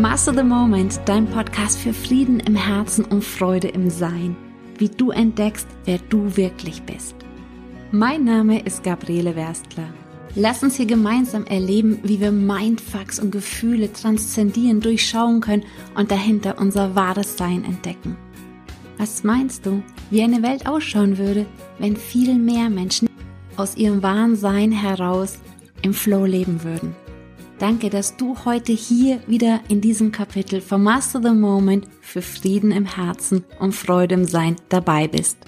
Master the Moment, dein Podcast für Frieden im Herzen und Freude im Sein. Wie du entdeckst, wer du wirklich bist. Mein Name ist Gabriele Werstler. Lass uns hier gemeinsam erleben, wie wir Mindfucks und Gefühle transzendieren, durchschauen können und dahinter unser wahres Sein entdecken. Was meinst du, wie eine Welt ausschauen würde, wenn viel mehr Menschen aus ihrem wahren Sein heraus im Flow leben würden? Danke, dass du heute hier wieder in diesem Kapitel von Master the Moment für Frieden im Herzen und Freude im Sein dabei bist.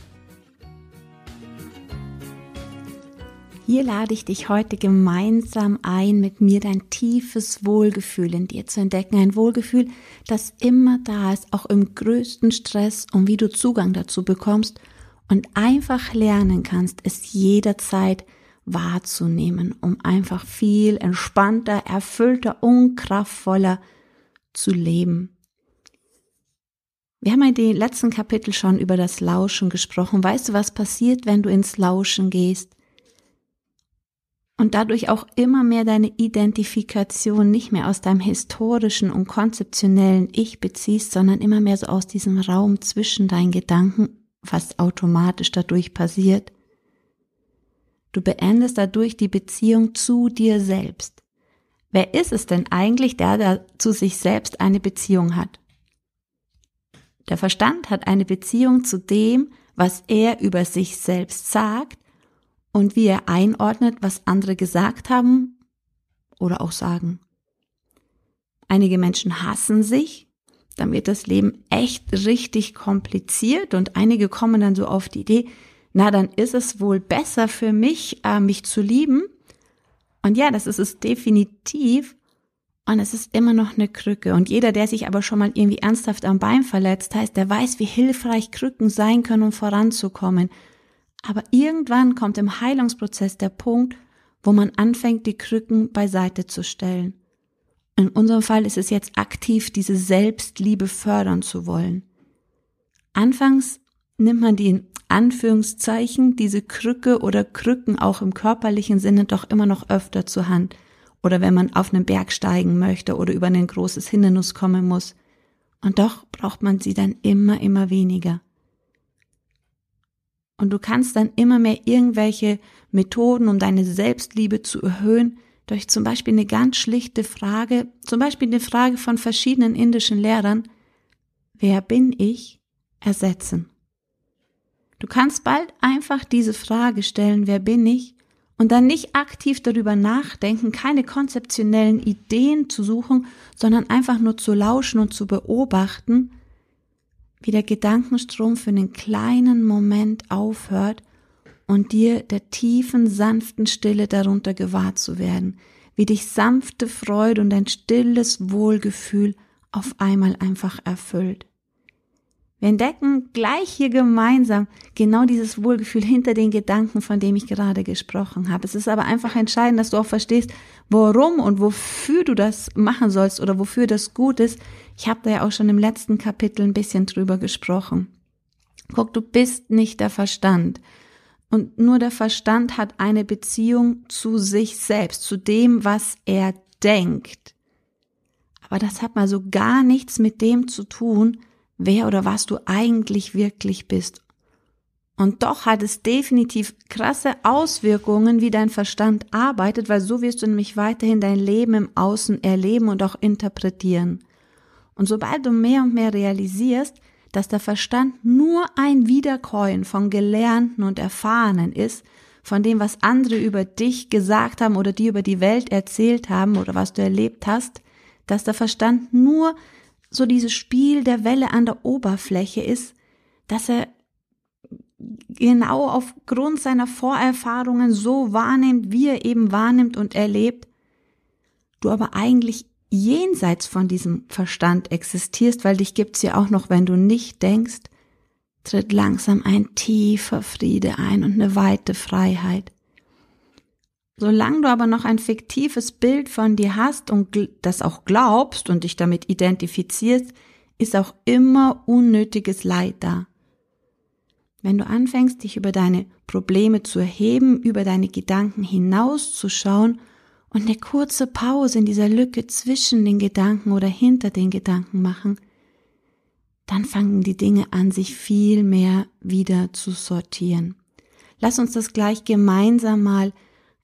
Hier lade ich dich heute gemeinsam ein, mit mir dein tiefes Wohlgefühl in dir zu entdecken. Ein Wohlgefühl, das immer da ist, auch im größten Stress und wie du Zugang dazu bekommst und einfach lernen kannst, es jederzeit wahrzunehmen, um einfach viel entspannter, erfüllter und kraftvoller zu leben. Wir haben in den letzten Kapitel schon über das Lauschen gesprochen. Weißt du, was passiert, wenn du ins Lauschen gehst? und dadurch auch immer mehr deine Identifikation nicht mehr aus deinem historischen und konzeptionellen Ich beziehst, sondern immer mehr so aus diesem Raum zwischen deinen Gedanken, was automatisch dadurch passiert. Du beendest dadurch die Beziehung zu dir selbst. Wer ist es denn eigentlich, der da zu sich selbst eine Beziehung hat? Der Verstand hat eine Beziehung zu dem, was er über sich selbst sagt und wie er einordnet, was andere gesagt haben oder auch sagen. Einige Menschen hassen sich, dann wird das Leben echt richtig kompliziert und einige kommen dann so auf die Idee, na dann ist es wohl besser für mich, äh, mich zu lieben. Und ja, das ist es definitiv. Und es ist immer noch eine Krücke. Und jeder, der sich aber schon mal irgendwie ernsthaft am Bein verletzt, heißt, der weiß, wie hilfreich Krücken sein können, um voranzukommen. Aber irgendwann kommt im Heilungsprozess der Punkt, wo man anfängt, die Krücken beiseite zu stellen. In unserem Fall ist es jetzt aktiv, diese Selbstliebe fördern zu wollen. Anfangs nimmt man die in Anführungszeichen, diese Krücke oder Krücken auch im körperlichen Sinne doch immer noch öfter zur Hand. Oder wenn man auf einen Berg steigen möchte oder über ein großes Hindernis kommen muss. Und doch braucht man sie dann immer, immer weniger. Und du kannst dann immer mehr irgendwelche Methoden, um deine Selbstliebe zu erhöhen, durch zum Beispiel eine ganz schlichte Frage, zum Beispiel eine Frage von verschiedenen indischen Lehrern, wer bin ich, ersetzen. Du kannst bald einfach diese Frage stellen, wer bin ich, und dann nicht aktiv darüber nachdenken, keine konzeptionellen Ideen zu suchen, sondern einfach nur zu lauschen und zu beobachten, wie der Gedankenstrom für einen kleinen Moment aufhört und dir der tiefen, sanften Stille darunter gewahr zu werden, wie dich sanfte Freude und ein stilles Wohlgefühl auf einmal einfach erfüllt. Wir entdecken gleich hier gemeinsam genau dieses Wohlgefühl hinter den Gedanken, von dem ich gerade gesprochen habe. Es ist aber einfach entscheidend, dass du auch verstehst, warum und wofür du das machen sollst oder wofür das gut ist. Ich habe da ja auch schon im letzten Kapitel ein bisschen drüber gesprochen. Guck, du bist nicht der Verstand. Und nur der Verstand hat eine Beziehung zu sich selbst, zu dem, was er denkt. Aber das hat mal so gar nichts mit dem zu tun, wer oder was du eigentlich wirklich bist. Und doch hat es definitiv krasse Auswirkungen, wie dein Verstand arbeitet, weil so wirst du nämlich weiterhin dein Leben im Außen erleben und auch interpretieren. Und sobald du mehr und mehr realisierst, dass der Verstand nur ein Wiederkäuen von Gelernten und Erfahrenen ist, von dem, was andere über dich gesagt haben oder die über die Welt erzählt haben oder was du erlebt hast, dass der Verstand nur so dieses Spiel der Welle an der Oberfläche ist, dass er genau aufgrund seiner Vorerfahrungen so wahrnimmt, wie er eben wahrnimmt und erlebt, du aber eigentlich jenseits von diesem Verstand existierst, weil dich gibt's ja auch noch, wenn du nicht denkst, tritt langsam ein tiefer Friede ein und eine weite Freiheit. Solange du aber noch ein fiktives Bild von dir hast und das auch glaubst und dich damit identifizierst, ist auch immer unnötiges Leid da. Wenn du anfängst, dich über deine Probleme zu erheben, über deine Gedanken hinauszuschauen und eine kurze Pause in dieser Lücke zwischen den Gedanken oder hinter den Gedanken machen, dann fangen die Dinge an, sich viel mehr wieder zu sortieren. Lass uns das gleich gemeinsam mal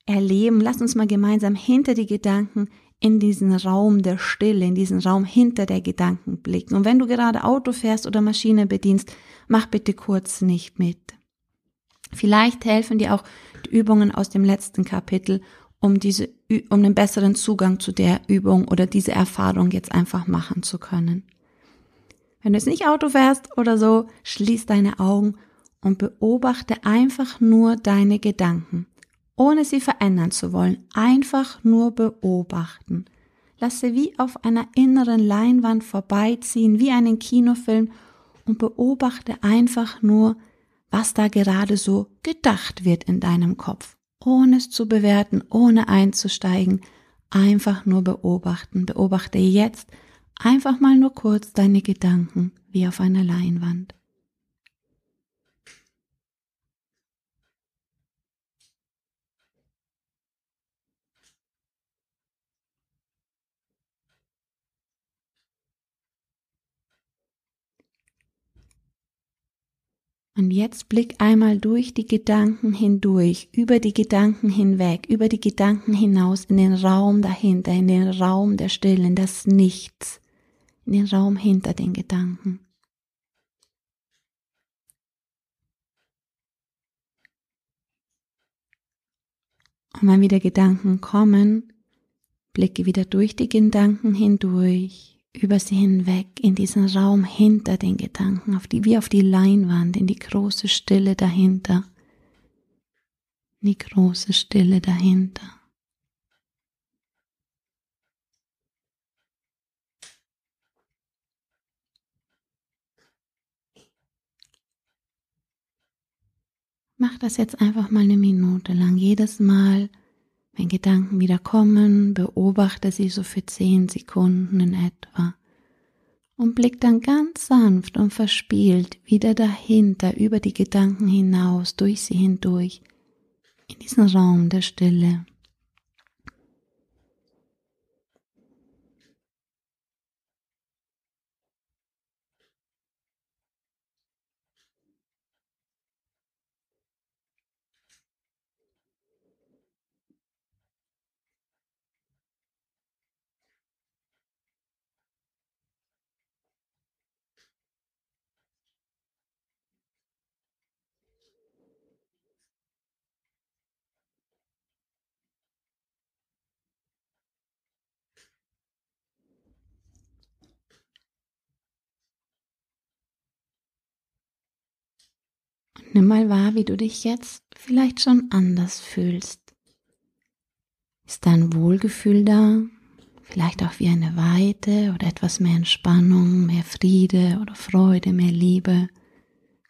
erleben. Lass uns mal gemeinsam hinter die Gedanken in diesen Raum der Stille, in diesen Raum hinter der Gedanken blicken. Und wenn du gerade Auto fährst oder Maschine bedienst, mach bitte kurz nicht mit. Vielleicht helfen dir auch die Übungen aus dem letzten Kapitel, um diese, um einen besseren Zugang zu der Übung oder diese Erfahrung jetzt einfach machen zu können. Wenn du jetzt nicht Auto fährst oder so, schließ deine Augen und beobachte einfach nur deine Gedanken ohne sie verändern zu wollen, einfach nur beobachten. Lass sie wie auf einer inneren Leinwand vorbeiziehen, wie einen Kinofilm und beobachte einfach nur, was da gerade so gedacht wird in deinem Kopf, ohne es zu bewerten, ohne einzusteigen, einfach nur beobachten. Beobachte jetzt einfach mal nur kurz deine Gedanken wie auf einer Leinwand. Und jetzt blick einmal durch die Gedanken hindurch, über die Gedanken hinweg, über die Gedanken hinaus in den Raum dahinter, in den Raum der Stille, in das Nichts, in den Raum hinter den Gedanken. Und wenn wieder Gedanken kommen, blicke wieder durch die Gedanken hindurch, über sie hinweg in diesen Raum hinter den Gedanken, auf die, wie auf die Leinwand, in die große Stille dahinter, in die große Stille dahinter. Mach das jetzt einfach mal eine Minute lang, jedes Mal, wenn Gedanken wieder kommen, beobachte sie so für zehn Sekunden in etwa und blick dann ganz sanft und verspielt wieder dahinter, über die Gedanken hinaus, durch sie hindurch, in diesen Raum der Stille. Nimm mal wahr, wie du dich jetzt vielleicht schon anders fühlst. Ist dein Wohlgefühl da? Vielleicht auch wie eine Weite oder etwas mehr Entspannung, mehr Friede oder Freude, mehr Liebe,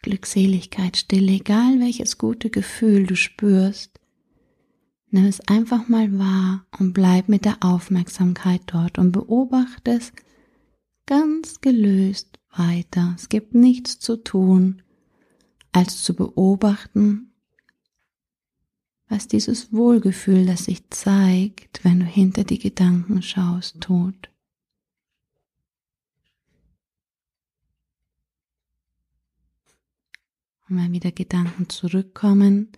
Glückseligkeit, Stille, egal welches gute Gefühl du spürst. Nimm es einfach mal wahr und bleib mit der Aufmerksamkeit dort und beobachte es ganz gelöst weiter. Es gibt nichts zu tun, als zu beobachten, was dieses Wohlgefühl, das sich zeigt, wenn du hinter die Gedanken schaust, tut. Und wenn wieder Gedanken zurückkommen,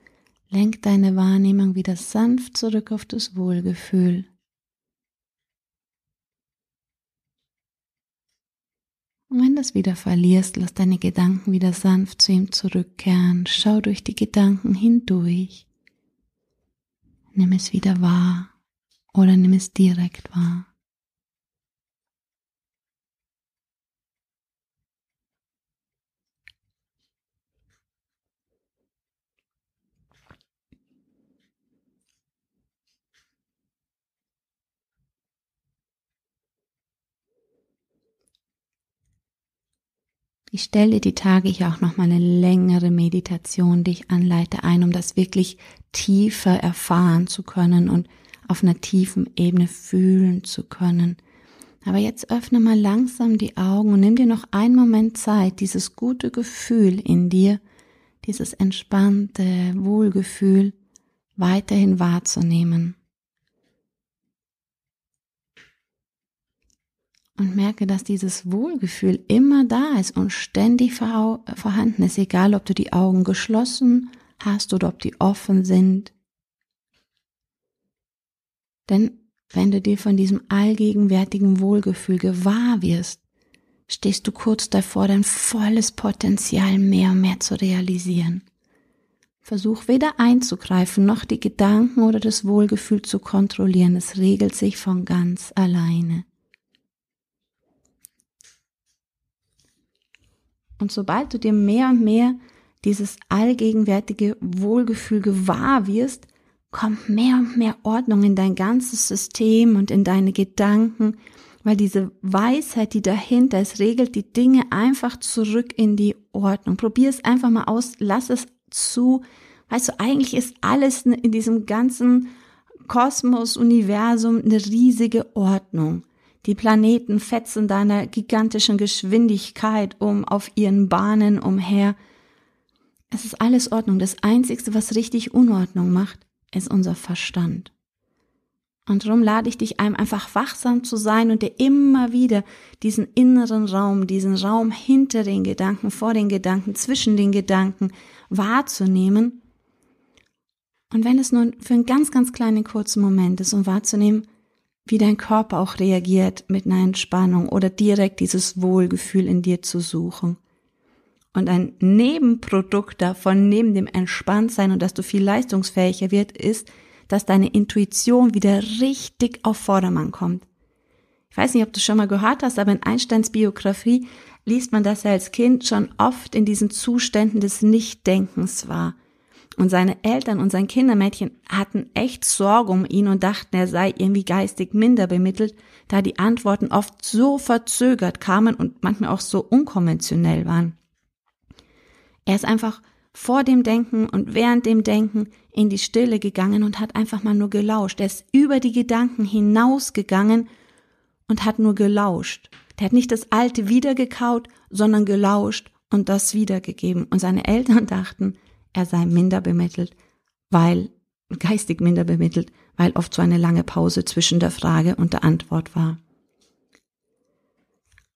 lenk deine Wahrnehmung wieder sanft zurück auf das Wohlgefühl. Und wenn du es wieder verlierst, lass deine Gedanken wieder sanft zu ihm zurückkehren. Schau durch die Gedanken hindurch. Nimm es wieder wahr oder nimm es direkt wahr. Ich stelle die Tage hier auch noch mal eine längere Meditation, die ich anleite, ein, um das wirklich tiefer erfahren zu können und auf einer tiefen Ebene fühlen zu können. Aber jetzt öffne mal langsam die Augen und nimm dir noch einen Moment Zeit, dieses gute Gefühl in dir, dieses entspannte Wohlgefühl weiterhin wahrzunehmen. Und merke, dass dieses Wohlgefühl immer da ist und ständig vorhanden ist, egal ob du die Augen geschlossen hast oder ob die offen sind. Denn wenn du dir von diesem allgegenwärtigen Wohlgefühl gewahr wirst, stehst du kurz davor, dein volles Potenzial mehr und mehr zu realisieren. Versuch weder einzugreifen noch die Gedanken oder das Wohlgefühl zu kontrollieren. Es regelt sich von ganz alleine. Und sobald du dir mehr und mehr dieses allgegenwärtige Wohlgefühl gewahr wirst, kommt mehr und mehr Ordnung in dein ganzes System und in deine Gedanken, weil diese Weisheit, die dahinter ist, regelt die Dinge einfach zurück in die Ordnung. Probier es einfach mal aus, lass es zu. Weißt du, eigentlich ist alles in diesem ganzen Kosmos, Universum eine riesige Ordnung. Die Planeten fetzen deiner gigantischen Geschwindigkeit um auf ihren Bahnen umher. Es ist alles Ordnung. Das Einzige, was richtig Unordnung macht, ist unser Verstand. Und darum lade ich dich ein, einfach wachsam zu sein und dir immer wieder diesen inneren Raum, diesen Raum hinter den Gedanken, vor den Gedanken, zwischen den Gedanken wahrzunehmen. Und wenn es nur für einen ganz, ganz kleinen kurzen Moment ist, um wahrzunehmen, wie dein Körper auch reagiert mit einer Entspannung oder direkt dieses Wohlgefühl in dir zu suchen. Und ein Nebenprodukt davon, neben dem Entspanntsein und dass du viel leistungsfähiger wird, ist, dass deine Intuition wieder richtig auf Vordermann kommt. Ich weiß nicht, ob du schon mal gehört hast, aber in Einsteins Biografie liest man, dass er als Kind schon oft in diesen Zuständen des Nichtdenkens war. Und seine Eltern und sein Kindermädchen hatten echt Sorge um ihn und dachten, er sei irgendwie geistig minder bemittelt, da die Antworten oft so verzögert kamen und manchmal auch so unkonventionell waren. Er ist einfach vor dem Denken und während dem Denken in die Stille gegangen und hat einfach mal nur gelauscht. Er ist über die Gedanken hinausgegangen und hat nur gelauscht. Der hat nicht das Alte wiedergekaut, sondern gelauscht und das wiedergegeben. Und seine Eltern dachten, er sei minder bemittelt, weil, geistig minder bemittelt, weil oft so eine lange Pause zwischen der Frage und der Antwort war.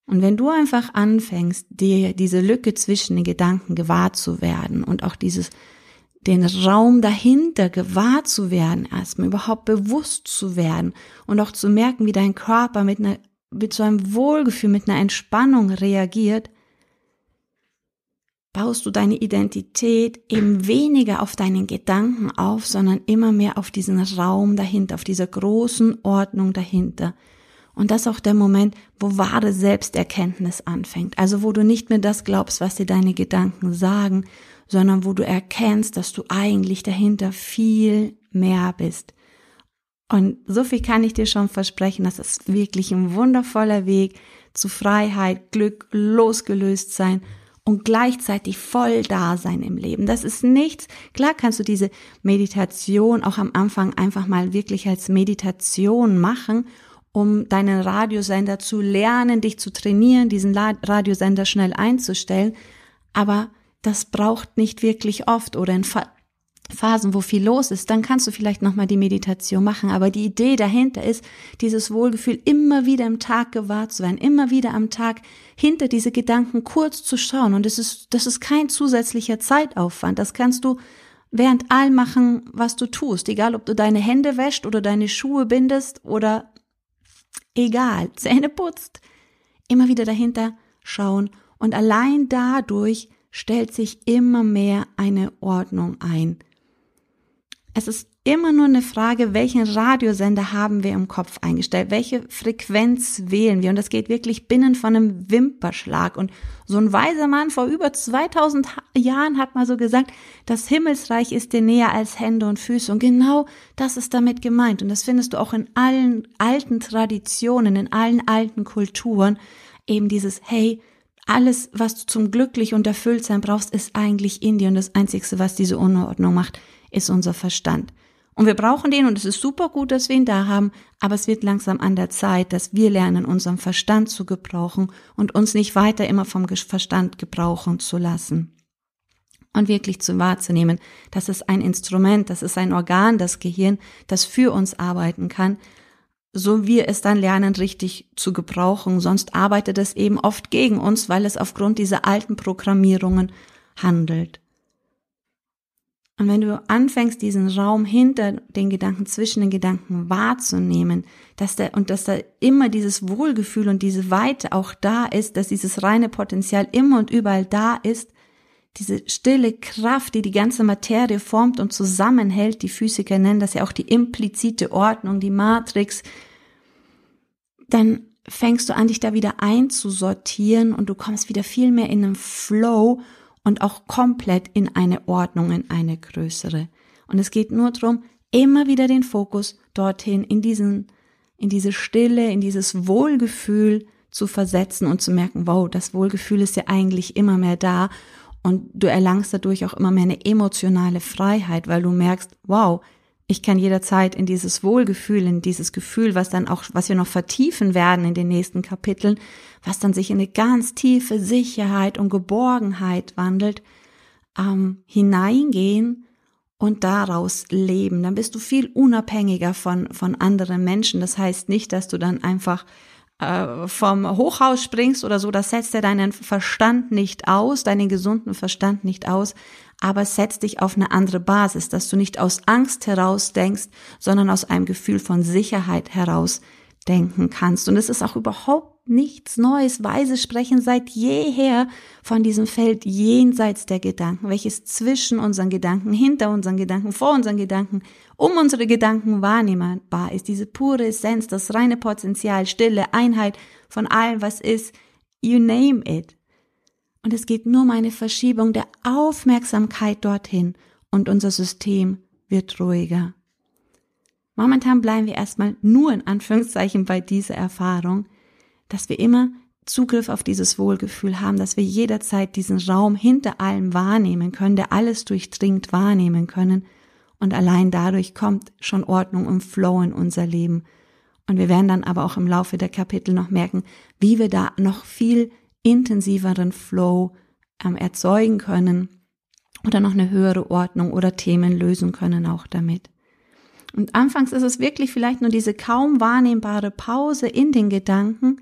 Und wenn du einfach anfängst, dir diese Lücke zwischen den Gedanken gewahr zu werden und auch dieses, den Raum dahinter gewahr zu werden, erstmal überhaupt bewusst zu werden und auch zu merken, wie dein Körper mit einer, mit so einem Wohlgefühl, mit einer Entspannung reagiert, baust du deine Identität eben weniger auf deinen Gedanken auf, sondern immer mehr auf diesen Raum dahinter, auf dieser großen Ordnung dahinter. Und das ist auch der Moment, wo wahre Selbsterkenntnis anfängt. Also wo du nicht mehr das glaubst, was dir deine Gedanken sagen, sondern wo du erkennst, dass du eigentlich dahinter viel mehr bist. Und so viel kann ich dir schon versprechen, das ist wirklich ein wundervoller Weg zu Freiheit, Glück, losgelöst sein und gleichzeitig voll da sein im Leben. Das ist nichts. Klar kannst du diese Meditation auch am Anfang einfach mal wirklich als Meditation machen um deinen Radiosender zu lernen, dich zu trainieren, diesen Radiosender schnell einzustellen. Aber das braucht nicht wirklich oft oder in Phasen, wo viel los ist, dann kannst du vielleicht nochmal die Meditation machen. Aber die Idee dahinter ist, dieses Wohlgefühl immer wieder im Tag gewahrt zu werden, immer wieder am Tag hinter diese Gedanken kurz zu schauen. Und das ist, das ist kein zusätzlicher Zeitaufwand. Das kannst du während allem machen, was du tust. Egal, ob du deine Hände wäscht oder deine Schuhe bindest oder egal, Zähne putzt, immer wieder dahinter schauen und allein dadurch stellt sich immer mehr eine Ordnung ein. Es ist immer nur eine Frage, welchen Radiosender haben wir im Kopf eingestellt, welche Frequenz wählen wir? Und das geht wirklich binnen von einem Wimperschlag. Und so ein weiser Mann vor über 2000 Jahren hat mal so gesagt, das Himmelsreich ist dir näher als Hände und Füße. Und genau das ist damit gemeint. Und das findest du auch in allen alten Traditionen, in allen alten Kulturen, eben dieses hey, alles, was du zum glücklich und erfüllt sein brauchst, ist eigentlich in dir. Und das Einzige, was diese Unordnung macht, ist unser Verstand. Und wir brauchen den und es ist super gut, dass wir ihn da haben, aber es wird langsam an der Zeit, dass wir lernen, unseren Verstand zu gebrauchen und uns nicht weiter immer vom Verstand gebrauchen zu lassen. Und wirklich zu wahrzunehmen, dass es ein Instrument, das ist ein Organ, das Gehirn, das für uns arbeiten kann so wir es dann lernen, richtig zu gebrauchen. Sonst arbeitet es eben oft gegen uns, weil es aufgrund dieser alten Programmierungen handelt. Und wenn du anfängst, diesen Raum hinter den Gedanken, zwischen den Gedanken wahrzunehmen, dass da, und dass da immer dieses Wohlgefühl und diese Weite auch da ist, dass dieses reine Potenzial immer und überall da ist, diese stille Kraft, die die ganze Materie formt und zusammenhält, die Physiker nennen das ja auch die implizite Ordnung, die Matrix, dann fängst du an, dich da wieder einzusortieren und du kommst wieder viel mehr in einen Flow und auch komplett in eine Ordnung, in eine größere. Und es geht nur darum, immer wieder den Fokus dorthin, in diesen, in diese Stille, in dieses Wohlgefühl zu versetzen und zu merken, wow, das Wohlgefühl ist ja eigentlich immer mehr da und du erlangst dadurch auch immer mehr eine emotionale Freiheit, weil du merkst, wow, ich kann jederzeit in dieses Wohlgefühl, in dieses Gefühl, was dann auch, was wir noch vertiefen werden in den nächsten Kapiteln, was dann sich in eine ganz tiefe Sicherheit und Geborgenheit wandelt, ähm, hineingehen und daraus leben. Dann bist du viel unabhängiger von, von anderen Menschen. Das heißt nicht, dass du dann einfach äh, vom Hochhaus springst oder so, das setzt ja deinen Verstand nicht aus, deinen gesunden Verstand nicht aus, aber setzt dich auf eine andere Basis, dass du nicht aus Angst heraus denkst, sondern aus einem Gefühl von Sicherheit heraus denken kannst. Und es ist auch überhaupt nichts Neues. Weise sprechen seit jeher von diesem Feld jenseits der Gedanken, welches zwischen unseren Gedanken, hinter unseren Gedanken, vor unseren Gedanken, um unsere Gedanken wahrnehmbar ist. Diese pure Essenz, das reine Potenzial, Stille, Einheit von allem, was ist. You name it. Und es geht nur um eine Verschiebung der Aufmerksamkeit dorthin und unser System wird ruhiger. Momentan bleiben wir erstmal nur in Anführungszeichen bei dieser Erfahrung, dass wir immer Zugriff auf dieses Wohlgefühl haben, dass wir jederzeit diesen Raum hinter allem wahrnehmen können, der alles durchdringt wahrnehmen können. Und allein dadurch kommt schon Ordnung und Flow in unser Leben. Und wir werden dann aber auch im Laufe der Kapitel noch merken, wie wir da noch viel intensiveren Flow ähm, erzeugen können oder noch eine höhere Ordnung oder Themen lösen können auch damit. Und anfangs ist es wirklich vielleicht nur diese kaum wahrnehmbare Pause in den Gedanken,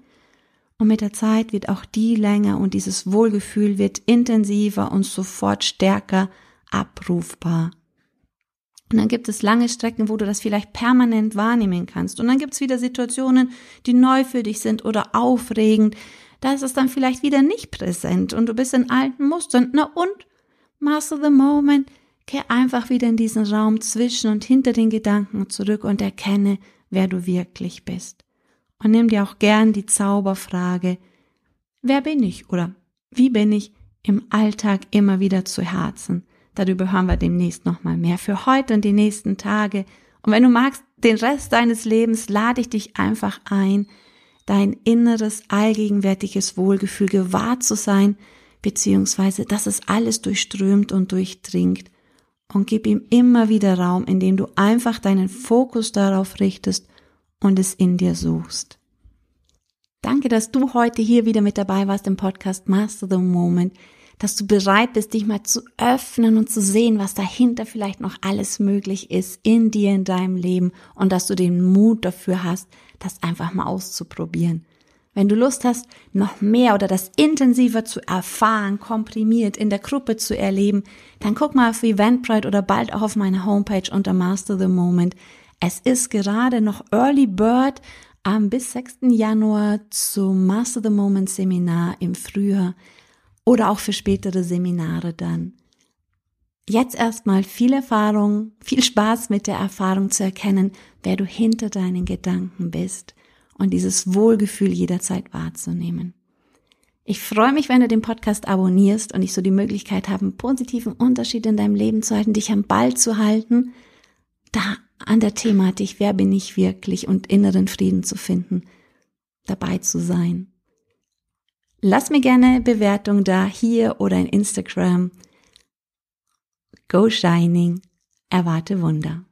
und mit der Zeit wird auch die länger und dieses Wohlgefühl wird intensiver und sofort stärker abrufbar. Und dann gibt es lange Strecken, wo du das vielleicht permanent wahrnehmen kannst. Und dann gibt es wieder Situationen, die neu für dich sind oder aufregend. Da ist es dann vielleicht wieder nicht präsent und du bist in alten Mustern. Na und? Master the moment. Kehr einfach wieder in diesen Raum zwischen und hinter den Gedanken zurück und erkenne, wer du wirklich bist. Und nimm dir auch gern die Zauberfrage, wer bin ich oder wie bin ich im Alltag immer wieder zu Herzen. Darüber hören wir demnächst nochmal mehr für heute und die nächsten Tage. Und wenn du magst, den Rest deines Lebens lade ich dich einfach ein, dein inneres, allgegenwärtiges Wohlgefühl gewahr zu sein, beziehungsweise, dass es alles durchströmt und durchdringt. Und gib ihm immer wieder Raum, indem du einfach deinen Fokus darauf richtest und es in dir suchst. Danke, dass du heute hier wieder mit dabei warst im Podcast Master the Moment, dass du bereit bist, dich mal zu öffnen und zu sehen, was dahinter vielleicht noch alles möglich ist in dir, in deinem Leben und dass du den Mut dafür hast, das einfach mal auszuprobieren. Wenn du Lust hast, noch mehr oder das intensiver zu erfahren, komprimiert in der Gruppe zu erleben, dann guck mal auf Eventbrite oder bald auch auf meine Homepage unter Master the Moment. Es ist gerade noch Early Bird am bis 6. Januar zum Master the Moment Seminar im Frühjahr oder auch für spätere Seminare dann. Jetzt erstmal viel Erfahrung, viel Spaß mit der Erfahrung zu erkennen, wer du hinter deinen Gedanken bist und dieses Wohlgefühl jederzeit wahrzunehmen. Ich freue mich, wenn du den Podcast abonnierst und ich so die Möglichkeit habe, einen positiven Unterschied in deinem Leben zu halten, dich am Ball zu halten, da an der Thematik, wer bin ich wirklich und inneren Frieden zu finden, dabei zu sein. Lass mir gerne Bewertung da, hier oder in Instagram. Go Shining, erwarte Wunder.